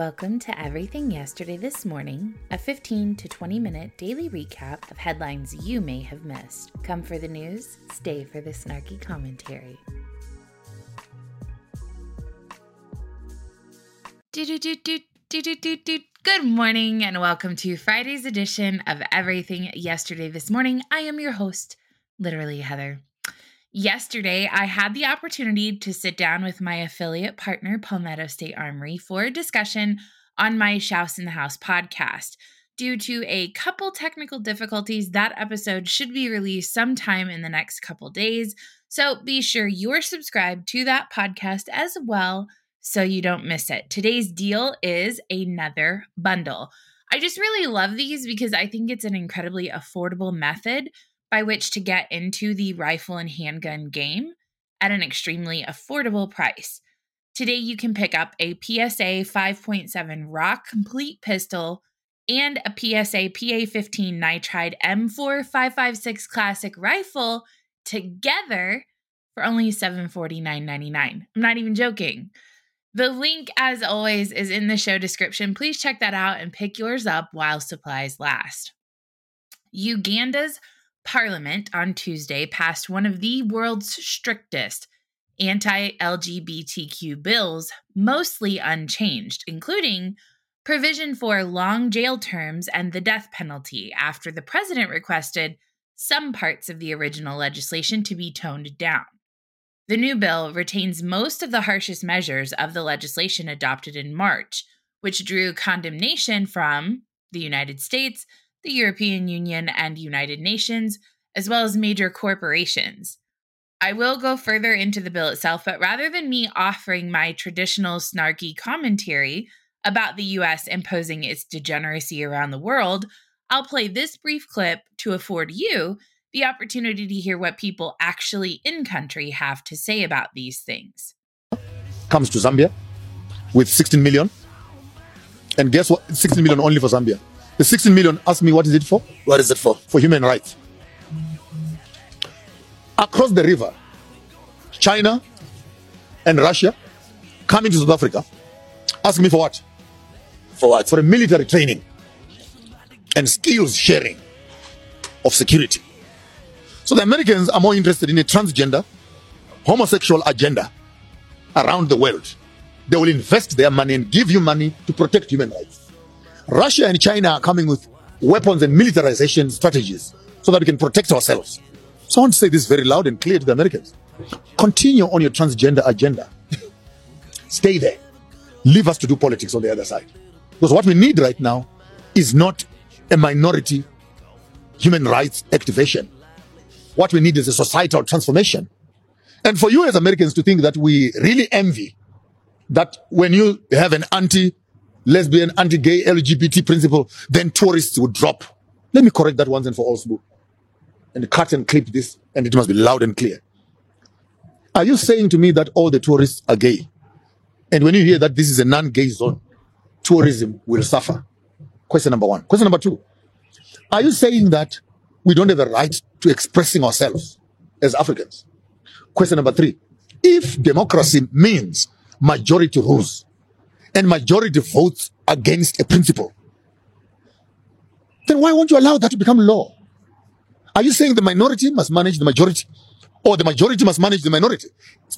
Welcome to Everything Yesterday This Morning, a 15 to 20 minute daily recap of headlines you may have missed. Come for the news, stay for the snarky commentary. Good morning and welcome to Friday's edition of Everything Yesterday This Morning. I am your host, literally Heather. Yesterday, I had the opportunity to sit down with my affiliate partner, Palmetto State Armory, for a discussion on my Shouse in the House podcast. Due to a couple technical difficulties, that episode should be released sometime in the next couple days. So be sure you're subscribed to that podcast as well so you don't miss it. Today's deal is another bundle. I just really love these because I think it's an incredibly affordable method by which to get into the rifle and handgun game at an extremely affordable price. Today, you can pick up a PSA 5.7 Rock Complete pistol and a PSA PA 15 Nitride M4556 Classic rifle together for only $749.99. I'm not even joking. The link, as always, is in the show description. Please check that out and pick yours up while supplies last. Uganda's Parliament on Tuesday passed one of the world's strictest anti LGBTQ bills, mostly unchanged, including provision for long jail terms and the death penalty after the president requested some parts of the original legislation to be toned down. The new bill retains most of the harshest measures of the legislation adopted in March, which drew condemnation from the United States, the European Union, and United Nations, as well as major corporations. I will go further into the bill itself, but rather than me offering my traditional snarky commentary about the US imposing its degeneracy around the world, I'll play this brief clip to afford you the opportunity to hear what people actually in country have to say about these things. Comes to Zambia with 16 million. And guess what? 16 million only for Zambia. The 16 million, ask me what is it for? What is it for? For human rights. Across the river, China and Russia coming to South Africa. Ask me for what? For what? For a military training and skills sharing of security. So the Americans are more interested in a transgender, homosexual agenda around the world. They will invest their money and give you money to protect human rights. Russia and China are coming with weapons and militarization strategies so that we can protect ourselves. So I want to say this very loud and clear to the Americans. Continue on your transgender agenda. Stay there. Leave us to do politics on the other side. Because what we need right now is not a minority human rights activation. What we need is a societal transformation. And for you as Americans to think that we really envy that when you have an anti lesbian, anti-gay, LGBT principle, then tourists would drop. Let me correct that once and for all. And cut and clip this, and it must be loud and clear. Are you saying to me that all the tourists are gay? And when you hear that this is a non-gay zone, tourism will suffer? Question number one. Question number two. Are you saying that we don't have the right to expressing ourselves as Africans? Question number three. If democracy means majority rules, and majority votes against a principle, then why won't you allow that to become law? Are you saying the minority must manage the majority or the majority must manage the minority?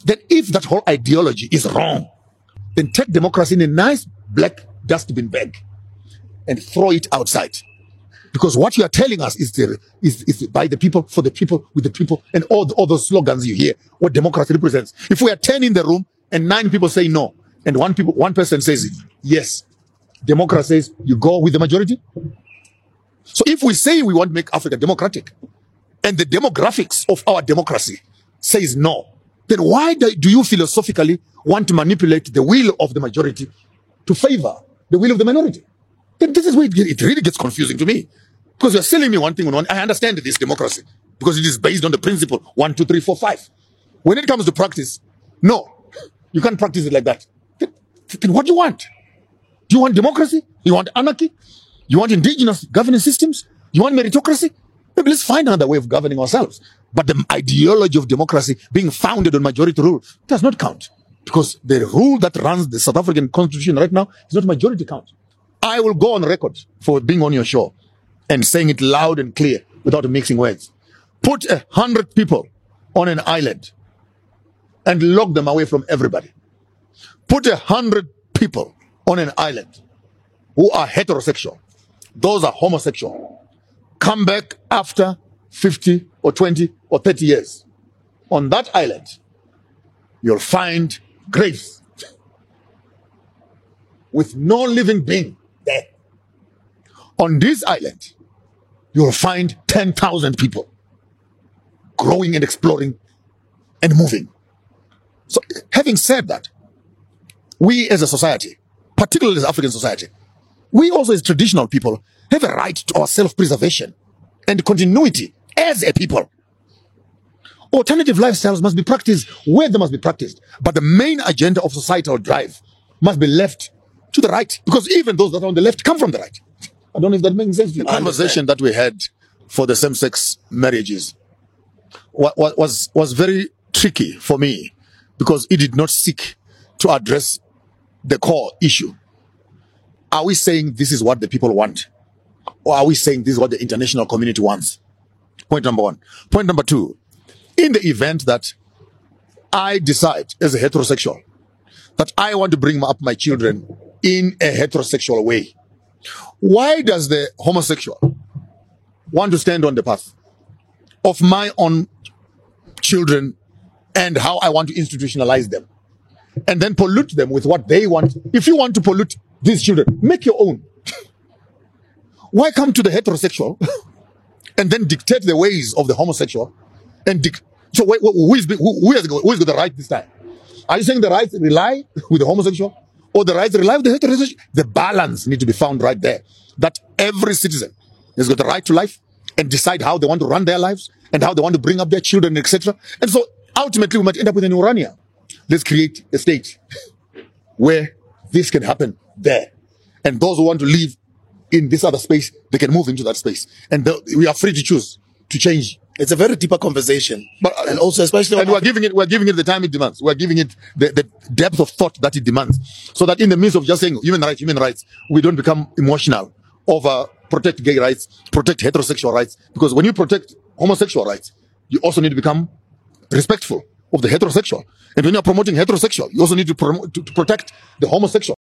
Then if that whole ideology is wrong, then take democracy in a nice black dustbin bag and throw it outside. Because what you are telling us is, the, is, is by the people, for the people, with the people, and all, the, all those slogans you hear, what democracy represents. If we are 10 in the room and nine people say no, and one people, one person says yes. Democrat says you go with the majority. So if we say we want to make Africa democratic, and the demographics of our democracy says no, then why do you philosophically want to manipulate the will of the majority to favor the will of the minority? Then this is where it, it really gets confusing to me. Because you're selling me one thing on one. I understand this democracy because it is based on the principle one, two, three, four, five. When it comes to practice, no, you can't practice it like that. Then what do you want? Do you want democracy? You want anarchy? You want indigenous governing systems? You want meritocracy? Maybe let's find another way of governing ourselves. But the ideology of democracy being founded on majority rule does not count. Because the rule that runs the South African constitution right now is not majority count. I will go on record for being on your show and saying it loud and clear without mixing words. Put a hundred people on an island and lock them away from everybody. Put a hundred people on an island who are heterosexual. Those are homosexual. Come back after 50 or 20 or 30 years. On that island, you'll find graves with no living being there. On this island, you'll find 10,000 people growing and exploring and moving. So, having said that, we as a society, particularly as African society, we also as traditional people have a right to our self-preservation and continuity as a people. Alternative lifestyles must be practiced where they must be practiced. But the main agenda of societal drive must be left to the right because even those that are on the left come from the right. I don't know if that makes sense. The conversation that we had for the same-sex marriages was, was, was very tricky for me because it did not seek to address the core issue. Are we saying this is what the people want? Or are we saying this is what the international community wants? Point number one. Point number two. In the event that I decide as a heterosexual that I want to bring up my children in a heterosexual way, why does the homosexual want to stand on the path of my own children and how I want to institutionalize them and then pollute them with what they want? If you want to pollute these children, make your own. Why come to the heterosexual and then dictate the ways of the homosexual? And dic- so wait, who is who, who has who is got the right this time? Are you saying the rights rely with the homosexual, or the rights rely with the heterosexual? The balance need to be found right there. That every citizen has got the right to life and decide how they want to run their lives and how they want to bring up their children, etc. And so ultimately, we might end up with an Urania. Let's create a state where this can happen there, and those who want to live in this other space, they can move into that space. And we are free to choose to change. It's a very deeper conversation. But, and also, especially, and we're giving it, we're giving it the time it demands. We're giving it the, the depth of thought that it demands. So that in the midst of just saying human rights, human rights, we don't become emotional over protect gay rights, protect heterosexual rights. Because when you protect homosexual rights, you also need to become respectful of the heterosexual. And when you're promoting heterosexual, you also need to, to, to protect the homosexual.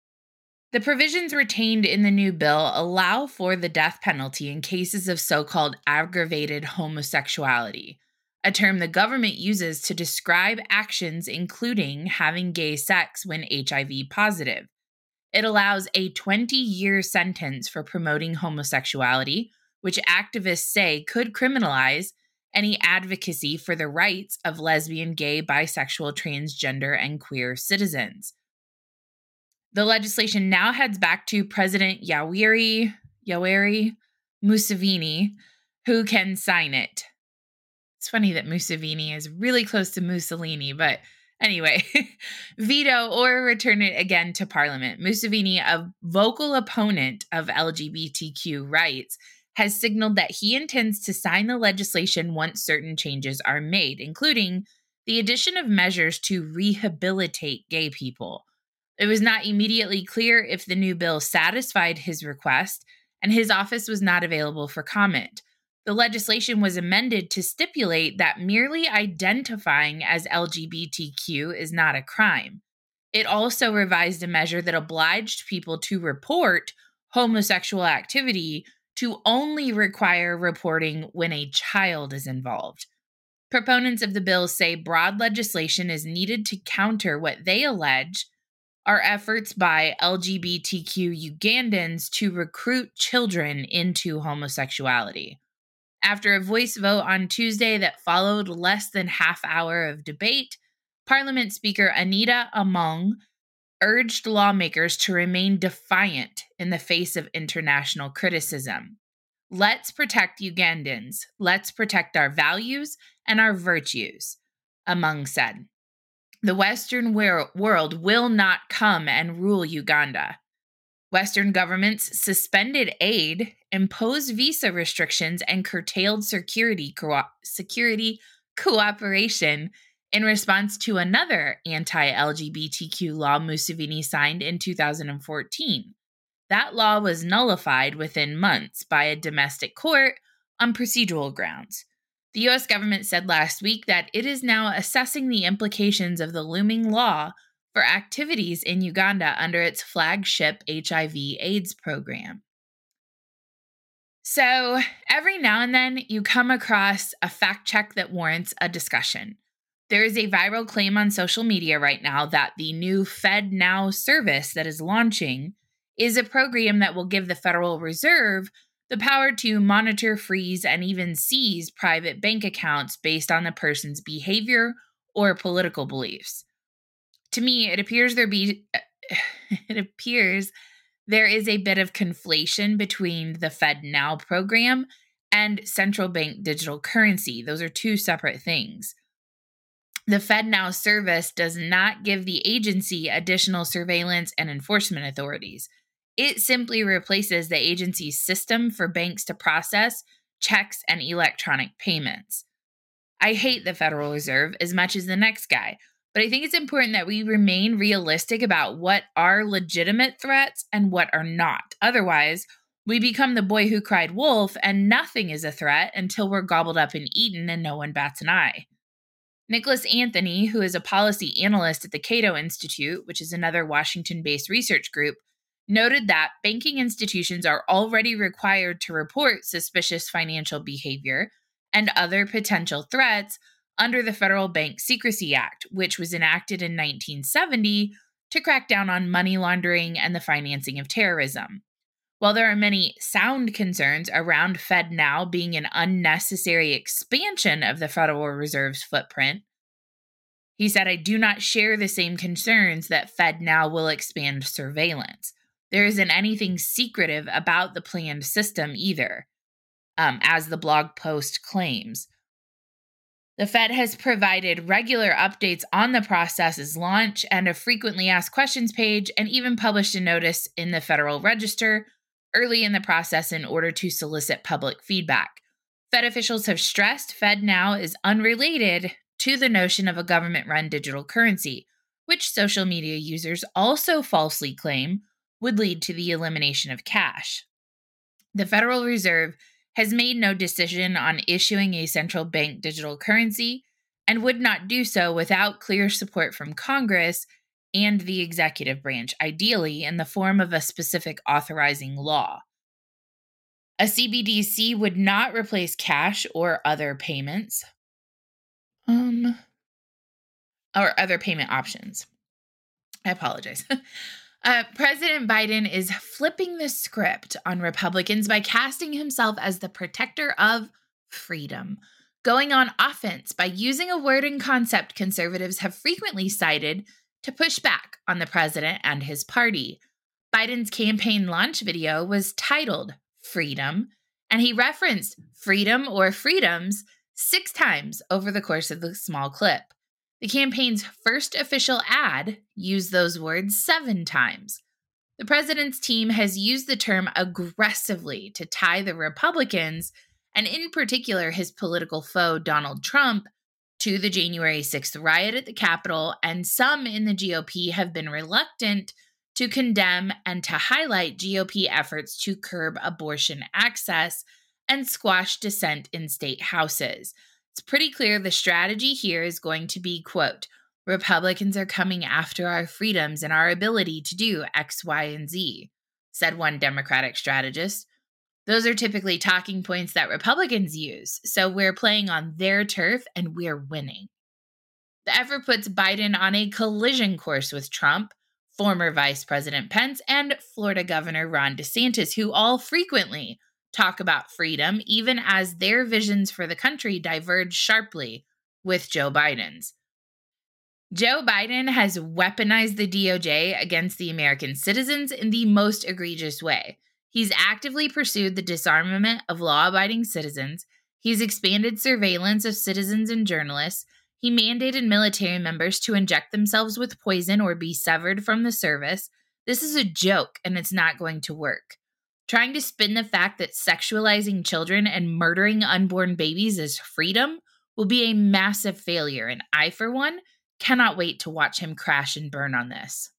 The provisions retained in the new bill allow for the death penalty in cases of so called aggravated homosexuality, a term the government uses to describe actions including having gay sex when HIV positive. It allows a 20 year sentence for promoting homosexuality, which activists say could criminalize any advocacy for the rights of lesbian, gay, bisexual, transgender, and queer citizens. The legislation now heads back to President Yoweri, Yoweri Museveni, who can sign it. It's funny that Museveni is really close to Mussolini, but anyway, veto or return it again to Parliament. Museveni, a vocal opponent of LGBTQ rights, has signaled that he intends to sign the legislation once certain changes are made, including the addition of measures to rehabilitate gay people. It was not immediately clear if the new bill satisfied his request, and his office was not available for comment. The legislation was amended to stipulate that merely identifying as LGBTQ is not a crime. It also revised a measure that obliged people to report homosexual activity to only require reporting when a child is involved. Proponents of the bill say broad legislation is needed to counter what they allege are efforts by LGBTQ Ugandans to recruit children into homosexuality. After a voice vote on Tuesday that followed less than half hour of debate, Parliament Speaker Anita Among urged lawmakers to remain defiant in the face of international criticism. Let's protect Ugandans. Let's protect our values and our virtues, Among said. The Western world will not come and rule Uganda. Western governments suspended aid, imposed visa restrictions, and curtailed security, co- security cooperation in response to another anti LGBTQ law Museveni signed in 2014. That law was nullified within months by a domestic court on procedural grounds. The US government said last week that it is now assessing the implications of the looming law for activities in Uganda under its flagship HIV AIDS program. So, every now and then you come across a fact check that warrants a discussion. There is a viral claim on social media right now that the new FedNow service that is launching is a program that will give the Federal Reserve the power to monitor, freeze, and even seize private bank accounts based on the person's behavior or political beliefs. To me, it appears there be it appears there is a bit of conflation between the FedNow program and central bank digital currency. Those are two separate things. The FedNow service does not give the agency additional surveillance and enforcement authorities. It simply replaces the agency's system for banks to process checks and electronic payments. I hate the Federal Reserve as much as the next guy, but I think it's important that we remain realistic about what are legitimate threats and what are not. Otherwise, we become the boy who cried wolf, and nothing is a threat until we're gobbled up and eaten and no one bats an eye. Nicholas Anthony, who is a policy analyst at the Cato Institute, which is another Washington based research group, noted that banking institutions are already required to report suspicious financial behavior and other potential threats under the Federal Bank Secrecy Act, which was enacted in 1970 to crack down on money laundering and the financing of terrorism. While there are many sound concerns around FedNow being an unnecessary expansion of the Federal Reserve's footprint, he said, I do not share the same concerns that FedNow will expand surveillance. There isn't anything secretive about the planned system either, um, as the blog post claims. The Fed has provided regular updates on the process's launch and a frequently asked questions page, and even published a notice in the Federal Register early in the process in order to solicit public feedback. Fed officials have stressed FedNow is unrelated to the notion of a government run digital currency, which social media users also falsely claim would lead to the elimination of cash. The Federal Reserve has made no decision on issuing a central bank digital currency and would not do so without clear support from Congress and the executive branch, ideally in the form of a specific authorizing law. A CBDC would not replace cash or other payments. Um or other payment options. I apologize. Uh, President Biden is flipping the script on Republicans by casting himself as the protector of freedom, going on offense by using a word and concept conservatives have frequently cited to push back on the president and his party. Biden's campaign launch video was titled Freedom, and he referenced freedom or freedoms six times over the course of the small clip. The campaign's first official ad used those words seven times. The president's team has used the term aggressively to tie the Republicans, and in particular his political foe, Donald Trump, to the January 6th riot at the Capitol, and some in the GOP have been reluctant to condemn and to highlight GOP efforts to curb abortion access and squash dissent in state houses. It's pretty clear the strategy here is going to be quote, Republicans are coming after our freedoms and our ability to do X, Y, and Z, said one Democratic strategist. Those are typically talking points that Republicans use, so we're playing on their turf and we're winning. The effort puts Biden on a collision course with Trump, former Vice President Pence, and Florida Governor Ron DeSantis, who all frequently talk about freedom, even as their visions for the country diverge sharply with Joe Biden's. Joe Biden has weaponized the DOJ against the American citizens in the most egregious way. He's actively pursued the disarmament of law abiding citizens. He's expanded surveillance of citizens and journalists. He mandated military members to inject themselves with poison or be severed from the service. This is a joke and it's not going to work. Trying to spin the fact that sexualizing children and murdering unborn babies is freedom will be a massive failure, and I, for one, cannot wait to watch him crash and burn on this.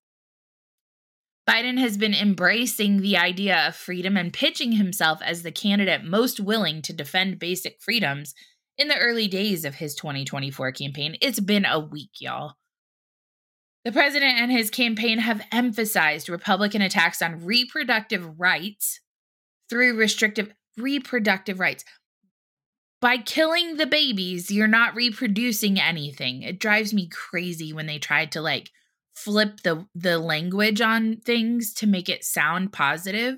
Biden has been embracing the idea of freedom and pitching himself as the candidate most willing to defend basic freedoms in the early days of his 2024 campaign. It's been a week, y'all. The president and his campaign have emphasized Republican attacks on reproductive rights through restrictive reproductive rights. By killing the babies, you're not reproducing anything. It drives me crazy when they try to like flip the the language on things to make it sound positive.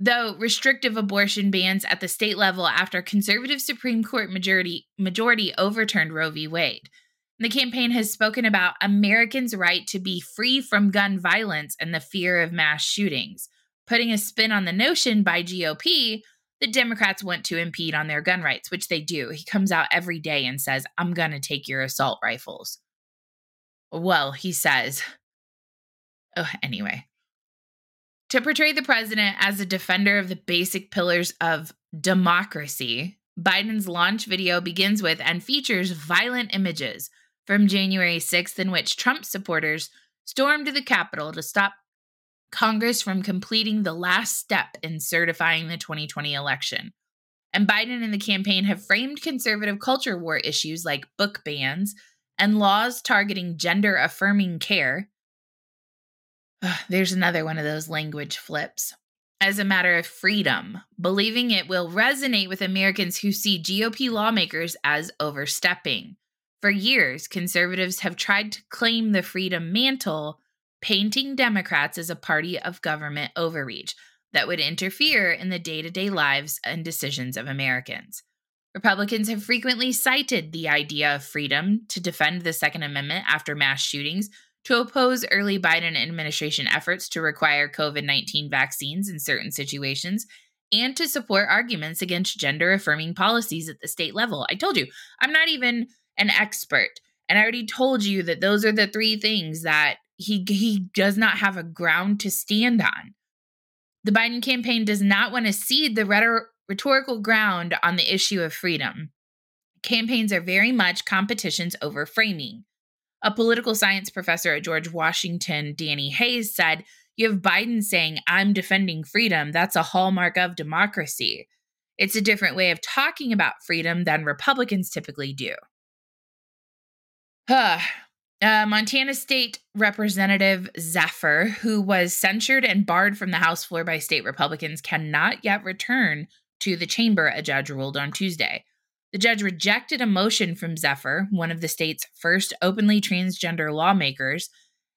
Though restrictive abortion bans at the state level after conservative Supreme Court majority majority overturned Roe v. Wade. The campaign has spoken about Americans' right to be free from gun violence and the fear of mass shootings, putting a spin on the notion by GOP that Democrats want to impede on their gun rights, which they do. He comes out every day and says, I'm going to take your assault rifles. Well, he says. Oh, anyway. To portray the president as a defender of the basic pillars of democracy, Biden's launch video begins with and features violent images from January 6th in which Trump supporters stormed the Capitol to stop Congress from completing the last step in certifying the 2020 election. And Biden and the campaign have framed conservative culture war issues like book bans and laws targeting gender affirming care. Ugh, there's another one of those language flips. As a matter of freedom, believing it will resonate with Americans who see GOP lawmakers as overstepping. For years, conservatives have tried to claim the freedom mantle, painting Democrats as a party of government overreach that would interfere in the day to day lives and decisions of Americans. Republicans have frequently cited the idea of freedom to defend the Second Amendment after mass shootings, to oppose early Biden administration efforts to require COVID 19 vaccines in certain situations, and to support arguments against gender affirming policies at the state level. I told you, I'm not even an expert. And I already told you that those are the three things that he, he does not have a ground to stand on. The Biden campaign does not want to cede the rhetorical ground on the issue of freedom. Campaigns are very much competitions over framing. A political science professor at George Washington, Danny Hayes, said, You have Biden saying, I'm defending freedom. That's a hallmark of democracy. It's a different way of talking about freedom than Republicans typically do. Uh, Montana State Representative Zephyr, who was censured and barred from the House floor by state Republicans, cannot yet return to the chamber, a judge ruled on Tuesday. The judge rejected a motion from Zephyr, one of the state's first openly transgender lawmakers,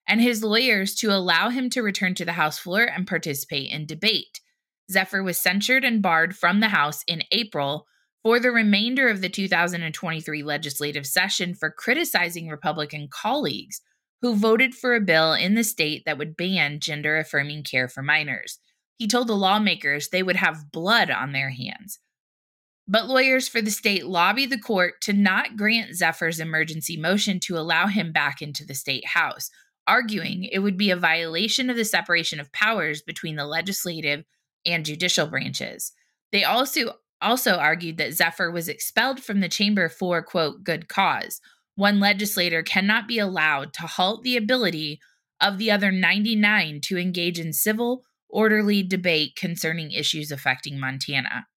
and his lawyers to allow him to return to the House floor and participate in debate. Zephyr was censured and barred from the House in April for the remainder of the 2023 legislative session for criticizing Republican colleagues who voted for a bill in the state that would ban gender affirming care for minors. He told the lawmakers they would have blood on their hands. But lawyers for the state lobbied the court to not grant Zephyr's emergency motion to allow him back into the state house, arguing it would be a violation of the separation of powers between the legislative and judicial branches. They also also argued that Zephyr was expelled from the chamber for quote good cause. One legislator cannot be allowed to halt the ability of the other 99 to engage in civil orderly debate concerning issues affecting Montana.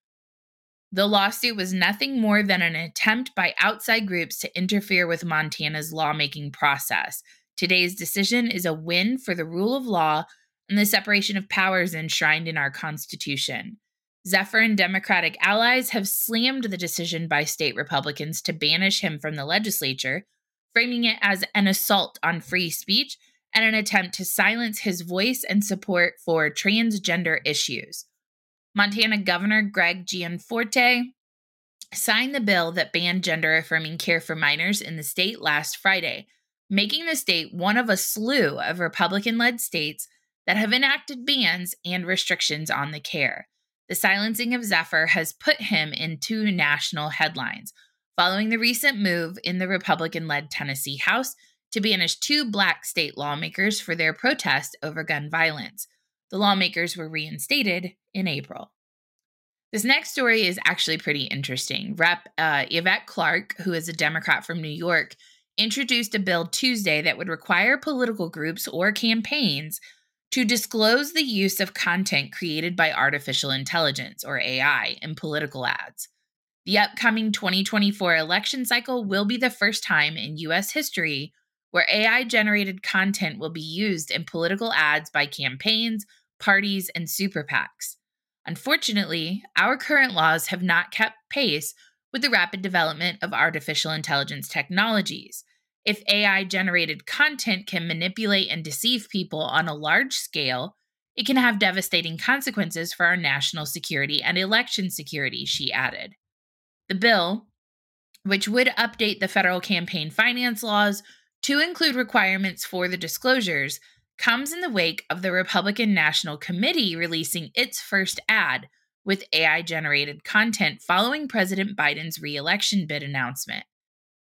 The lawsuit was nothing more than an attempt by outside groups to interfere with Montana's lawmaking process. Today's decision is a win for the rule of law and the separation of powers enshrined in our Constitution. Zephyr and Democratic allies have slammed the decision by state Republicans to banish him from the legislature, framing it as an assault on free speech and an attempt to silence his voice and support for transgender issues. Montana Governor Greg Gianforte signed the bill that banned gender affirming care for minors in the state last Friday, making the state one of a slew of Republican led states that have enacted bans and restrictions on the care. The silencing of Zephyr has put him into national headlines following the recent move in the Republican led Tennessee House to banish two black state lawmakers for their protest over gun violence. The lawmakers were reinstated in April. This next story is actually pretty interesting. Rep uh, Yvette Clarke, who is a Democrat from New York, introduced a bill Tuesday that would require political groups or campaigns to disclose the use of content created by artificial intelligence or AI in political ads. The upcoming 2024 election cycle will be the first time in US history where AI generated content will be used in political ads by campaigns, parties, and super PACs. Unfortunately, our current laws have not kept pace with the rapid development of artificial intelligence technologies. If AI generated content can manipulate and deceive people on a large scale, it can have devastating consequences for our national security and election security, she added. The bill, which would update the federal campaign finance laws to include requirements for the disclosures, comes in the wake of the Republican National Committee releasing its first ad with AI generated content following President Biden's reelection bid announcement.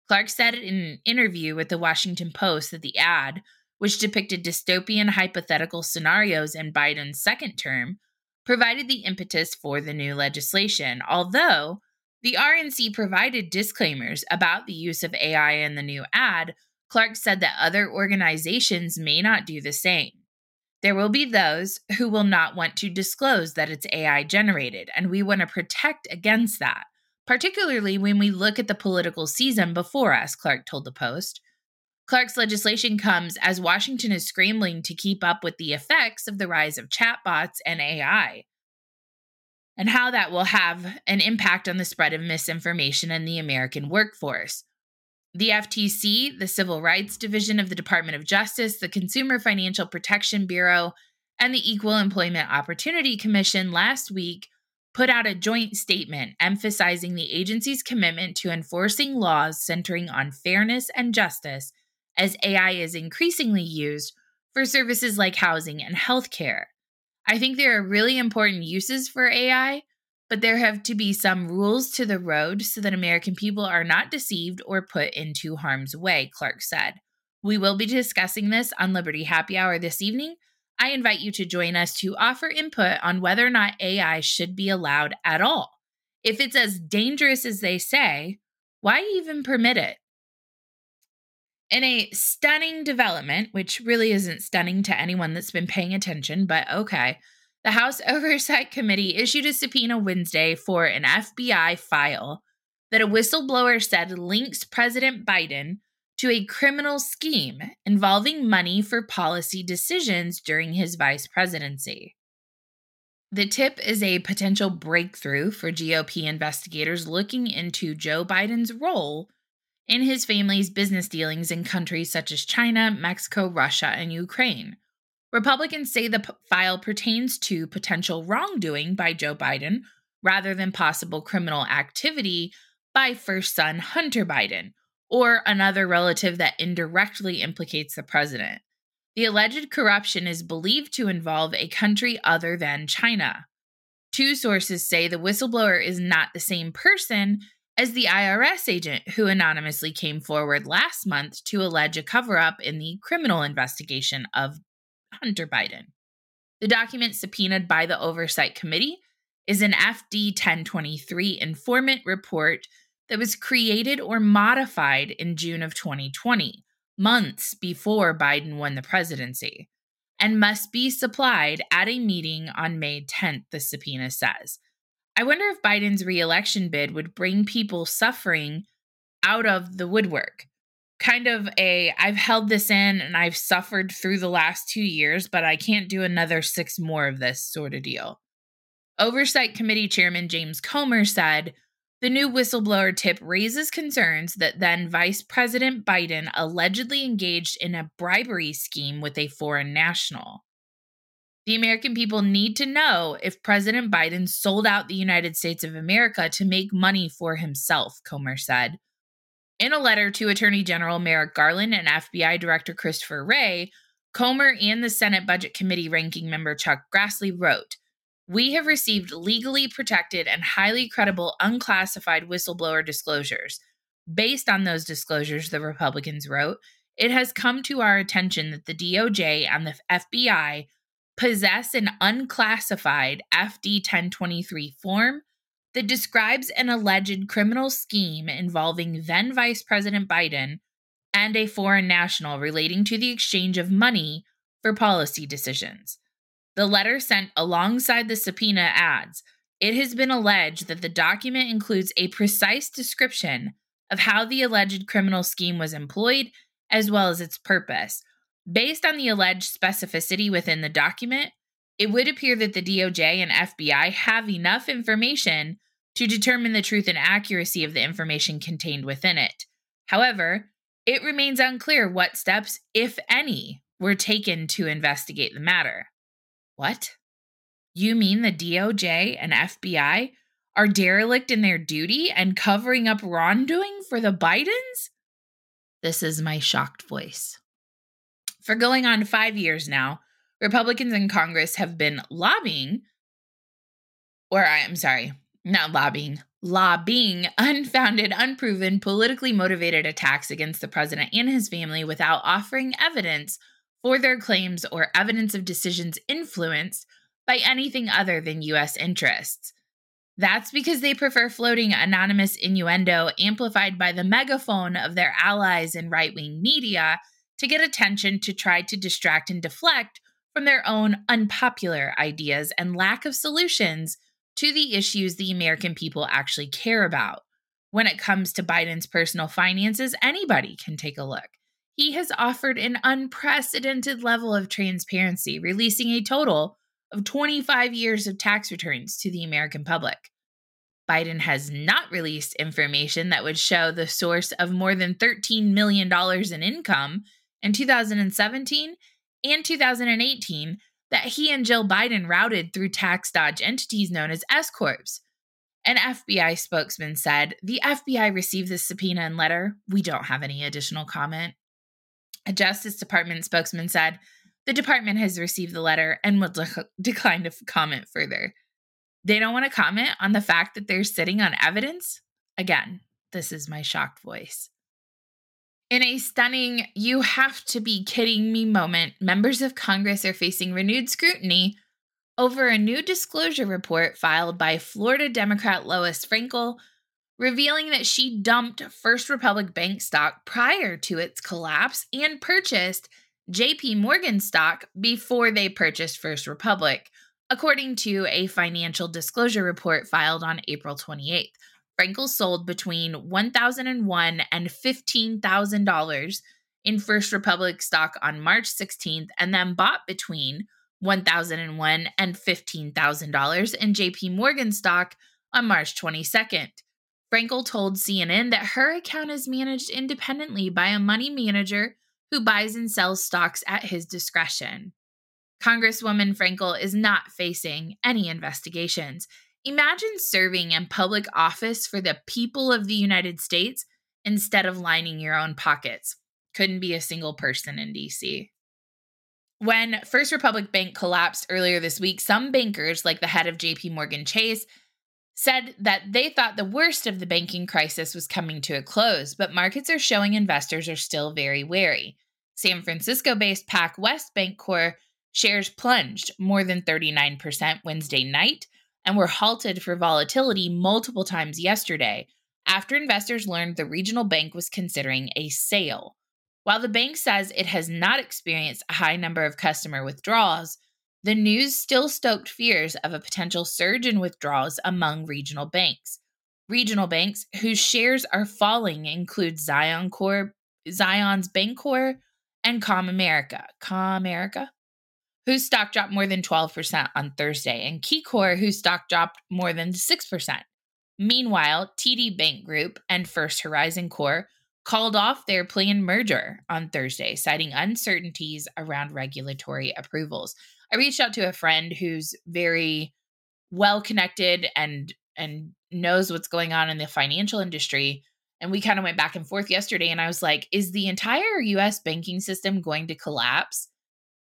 Clarke said in an interview with the Washington Post that the ad, which depicted dystopian hypothetical scenarios in Biden's second term, provided the impetus for the new legislation, although the RNC provided disclaimers about the use of AI in the new ad. Clarke said that other organizations may not do the same. There will be those who will not want to disclose that it's AI generated, and we want to protect against that particularly when we look at the political season before us, Clarke told the Post. Clarke's legislation comes as Washington is scrambling to keep up with the effects of the rise of chatbots and AI, and how that will have an impact on the spread of misinformation in the American workforce. The FTC, the Civil Rights Division of the Department of Justice, the Consumer Financial Protection Bureau, and the Equal Employment Opportunity Commission last week put out a joint statement emphasizing the agency's commitment to enforcing laws centering on fairness and justice as AI is increasingly used for services like housing and healthcare. I think there are really important uses for AI, but there have to be some rules to the road so that American people are not deceived or put into harm's way, Clarke said. We will be discussing this on Liberty Happy Hour this evening, I invite you to join us to offer input on whether or not AI should be allowed at all. If it's as dangerous as they say, why even permit it? In a stunning development, which really isn't stunning to anyone that's been paying attention, but okay, the House Oversight Committee issued a subpoena Wednesday for an FBI file that a whistleblower said links President Biden to a criminal scheme involving money for policy decisions during his vice presidency. The tip is a potential breakthrough for GOP investigators looking into Joe Biden's role in his family's business dealings in countries such as China, Mexico, Russia, and Ukraine. Republicans say the p- file pertains to potential wrongdoing by Joe Biden rather than possible criminal activity by first son Hunter Biden, or another relative that indirectly implicates the president. The alleged corruption is believed to involve a country other than China. Two sources say the whistleblower is not the same person as the IRS agent who anonymously came forward last month to allege a cover up in the criminal investigation of Hunter Biden. The document subpoenaed by the Oversight Committee is an FD 1023 informant report that was created or modified in June of 2020, months before Biden won the presidency, and must be supplied at a meeting on May 10th, the subpoena says. I wonder if Biden's reelection bid would bring people suffering out of the woodwork. Kind of a, I've held this in and I've suffered through the last two years, but I can't do another six more of this sort of deal. Oversight Committee Chairman James Comer said, the new whistleblower tip raises concerns that then Vice President Biden allegedly engaged in a bribery scheme with a foreign national. The American people need to know if President Biden sold out the United States of America to make money for himself, Comer said. In a letter to Attorney General Merrick Garland and FBI Director Christopher Wray, Comer and the Senate Budget Committee ranking member Chuck Grassley wrote we have received legally protected and highly credible unclassified whistleblower disclosures. Based on those disclosures, the Republicans wrote, it has come to our attention that the DOJ and the FBI possess an unclassified FD 1023 form that describes an alleged criminal scheme involving then Vice President Biden and a foreign national relating to the exchange of money for policy decisions. The letter sent alongside the subpoena adds it has been alleged that the document includes a precise description of how the alleged criminal scheme was employed, as well as its purpose. Based on the alleged specificity within the document, it would appear that the DOJ and FBI have enough information to determine the truth and accuracy of the information contained within it. However, it remains unclear what steps, if any, were taken to investigate the matter. What? You mean the DOJ and FBI are derelict in their duty and covering up wrongdoing for the Bidens? This is my shocked voice. For going on five years now, Republicans in Congress have been lobbying, or I'm sorry, not lobbying, lobbying unfounded, unproven, politically motivated attacks against the president and his family without offering evidence for their claims or evidence of decisions influenced by anything other than U.S. interests. That's because they prefer floating anonymous innuendo amplified by the megaphone of their allies in right wing media to get attention to try to distract and deflect from their own unpopular ideas and lack of solutions to the issues the American people actually care about. When it comes to Biden's personal finances, anybody can take a look. He has offered an unprecedented level of transparency, releasing a total of 25 years of tax returns to the American public. Biden has not released information that would show the source of more than $13 million in income in 2017 and 2018 that he and Jill Biden routed through tax dodge entities known as S Corps. An FBI spokesman said, The FBI received this subpoena and letter. We don't have any additional comment. A Justice Department spokesman said, the department has received the letter and will de- decline to comment further. They don't want to comment on the fact that they're sitting on evidence. Again, this is my shocked voice. In a stunning, you have to be kidding me moment, members of Congress are facing renewed scrutiny over a new disclosure report filed by Florida Democrat Lois Frankel, revealing that she dumped First Republic Bank stock prior to its collapse and purchased JP Morgan stock before they purchased First Republic, according to a financial disclosure report filed on April 28th. Frankel sold between 1,001 and $15,000 in First Republic stock on March 16th and then bought between 1,001 and $15,000 in JP Morgan stock on March 22nd. Frankel told CNN that her account is managed independently by a money manager who buys and sells stocks at his discretion. Congresswoman Frankel is not facing any investigations. Imagine serving in public office for the people of the United States instead of lining your own pockets. Couldn't be a single person in DC. When First Republic Bank collapsed earlier this week, some bankers, like the head of JP Morgan Chase, said that they thought the worst of the banking crisis was coming to a close, but markets are showing investors are still very wary. San Francisco based PacWest Bancorp shares plunged more than 39% Wednesday night and were halted for volatility multiple times yesterday after investors learned the regional bank was considering a sale. While the bank says it has not experienced a high number of customer withdrawals, the news still stoked fears of a potential surge in withdrawals among regional banks. Regional banks whose shares are falling include Zion Corp, Zions Bancorp, and ComAmerica, ComAmerica, whose stock dropped more than 12% on Thursday, and KeyCorp, whose stock dropped more than 6%. Meanwhile, TD Bank Group and First Horizon Corp called off their planned merger on Thursday, citing uncertainties around regulatory approvals. I reached out to a friend who's very well connected and and knows what's going on in the financial industry and we kind of went back and forth yesterday and I was like, is the entire US banking system going to collapse?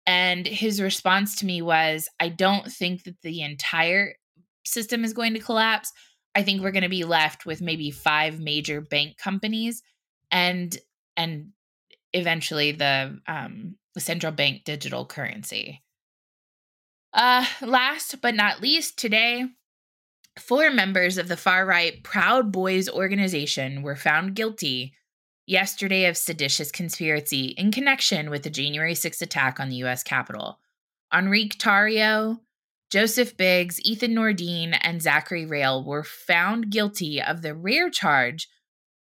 And his response to me was, I don't think that the entire system is going to collapse. I think we're going to be left with maybe five major bank companies and and eventually the um central bank digital currency. Uh, last but not least, today, Four members of the far right Proud Boys organization were found guilty yesterday of seditious conspiracy in connection with the January 6 attack on the U.S. Capitol. Enrique Tarrio, Joseph Biggs, Ethan Nordean, and Zachary Rehl were found guilty of the rare charge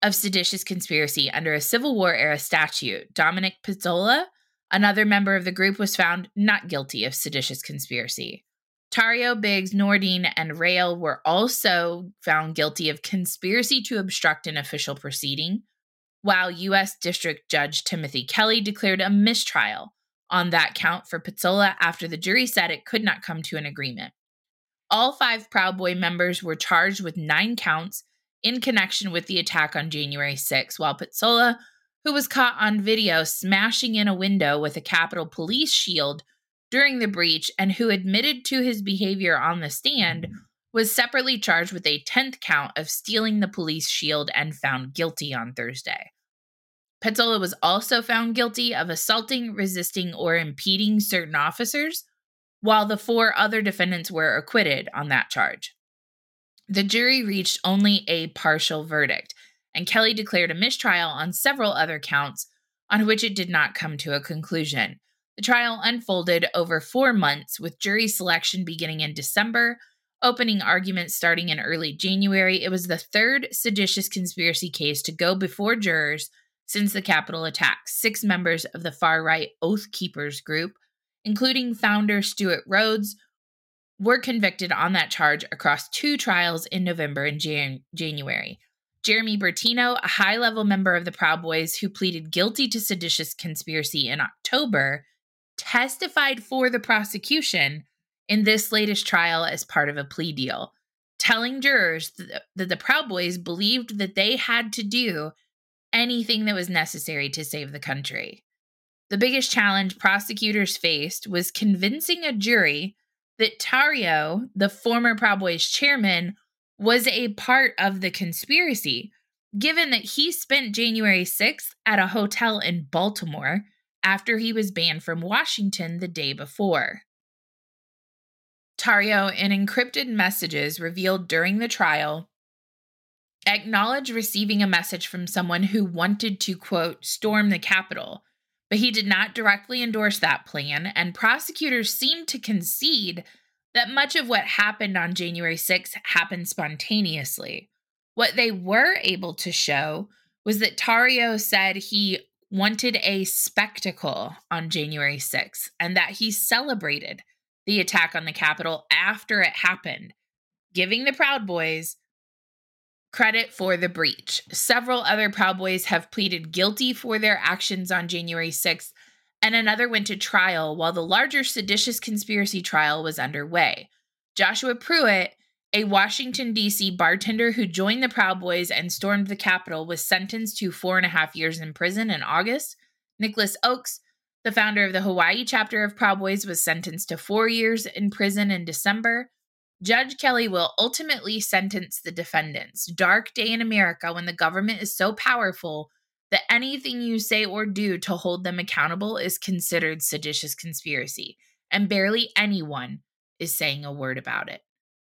of seditious conspiracy under a Civil War era statute. Dominic Pezzola, another member of the group, was found not guilty of seditious conspiracy. Tarrio, Biggs, Nordean, and Rehl were also found guilty of conspiracy to obstruct an official proceeding, while U.S. District Judge Timothy Kelly declared a mistrial on that count for Pezzola after the jury said it could not come to an agreement. All five Proud Boy members were charged with nine counts in connection with the attack on January 6, while Pezzola, who was caught on video smashing in a window with a Capitol Police shield during the breach and who admitted to his behavior on the stand, was separately charged with a 10th count of stealing the police shield and found guilty on Thursday. Pezzola was also found guilty of assaulting, resisting, or impeding certain officers, while the four other defendants were acquitted on that charge. The jury reached only a partial verdict, and Kelly declared a mistrial on several other counts on which it did not come to a conclusion. The trial unfolded over four months, with jury selection beginning in December, opening arguments starting in early January. It was the third seditious conspiracy case to go before jurors since the Capitol attack. Six members of the far right Oath Keepers group, including founder Stewart Rhodes, were convicted on that charge across two trials in November and Jan- January. Jeremy Bertino, a high level member of the Proud Boys who pleaded guilty to seditious conspiracy in October, testified for the prosecution in this latest trial as part of a plea deal, telling jurors that the Proud Boys believed that they had to do anything that was necessary to save the country. The biggest challenge prosecutors faced was convincing a jury that Tarrio, the former Proud Boys chairman, was a part of the conspiracy, given that he spent January 6th at a hotel in Baltimore after he was banned from Washington the day before. Tarrio, in encrypted messages revealed during the trial, acknowledged receiving a message from someone who wanted to, quote, storm the Capitol, but he did not directly endorse that plan, and prosecutors seemed to concede that much of what happened on January 6th happened spontaneously. What they were able to show was that Tarrio said he wanted a spectacle on January 6th and that he celebrated the attack on the Capitol after it happened, giving the Proud Boys credit for the breach. Several other Proud Boys have pleaded guilty for their actions on January 6th, and another went to trial while the larger seditious conspiracy trial was underway. Joshua Pruitt a Washington, D.C. bartender who joined the Proud Boys and stormed the Capitol was sentenced to four and a half years in prison in August. Nicholas Ochs, the founder of the Hawaii chapter of Proud Boys, was sentenced to four years in prison in December. Judge Kelly will ultimately sentence the defendants. Dark day in America when the government is so powerful that anything you say or do to hold them accountable is considered seditious conspiracy, and barely anyone is saying a word about it.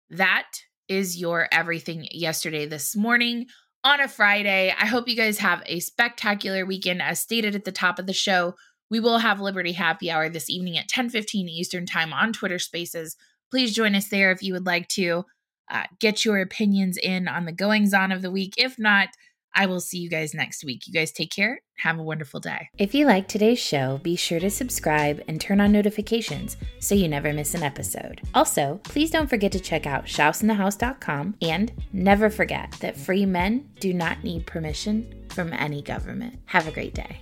That is your everything yesterday this morning on a Friday. I hope you guys have a spectacular weekend. As stated at the top of the show, we will have Liberty Happy Hour this evening at 10:15 Eastern Time on Twitter Spaces. Please join us there if you would like to uh, get your opinions in on the goings on of the week. If not, I will see you guys next week. You guys take care. Have a wonderful day. If you like today's show, be sure to subscribe and turn on notifications so you never miss an episode. Also, please don't forget to check out shouseinthehouse.com and never forget that free men do not need permission from any government. Have a great day.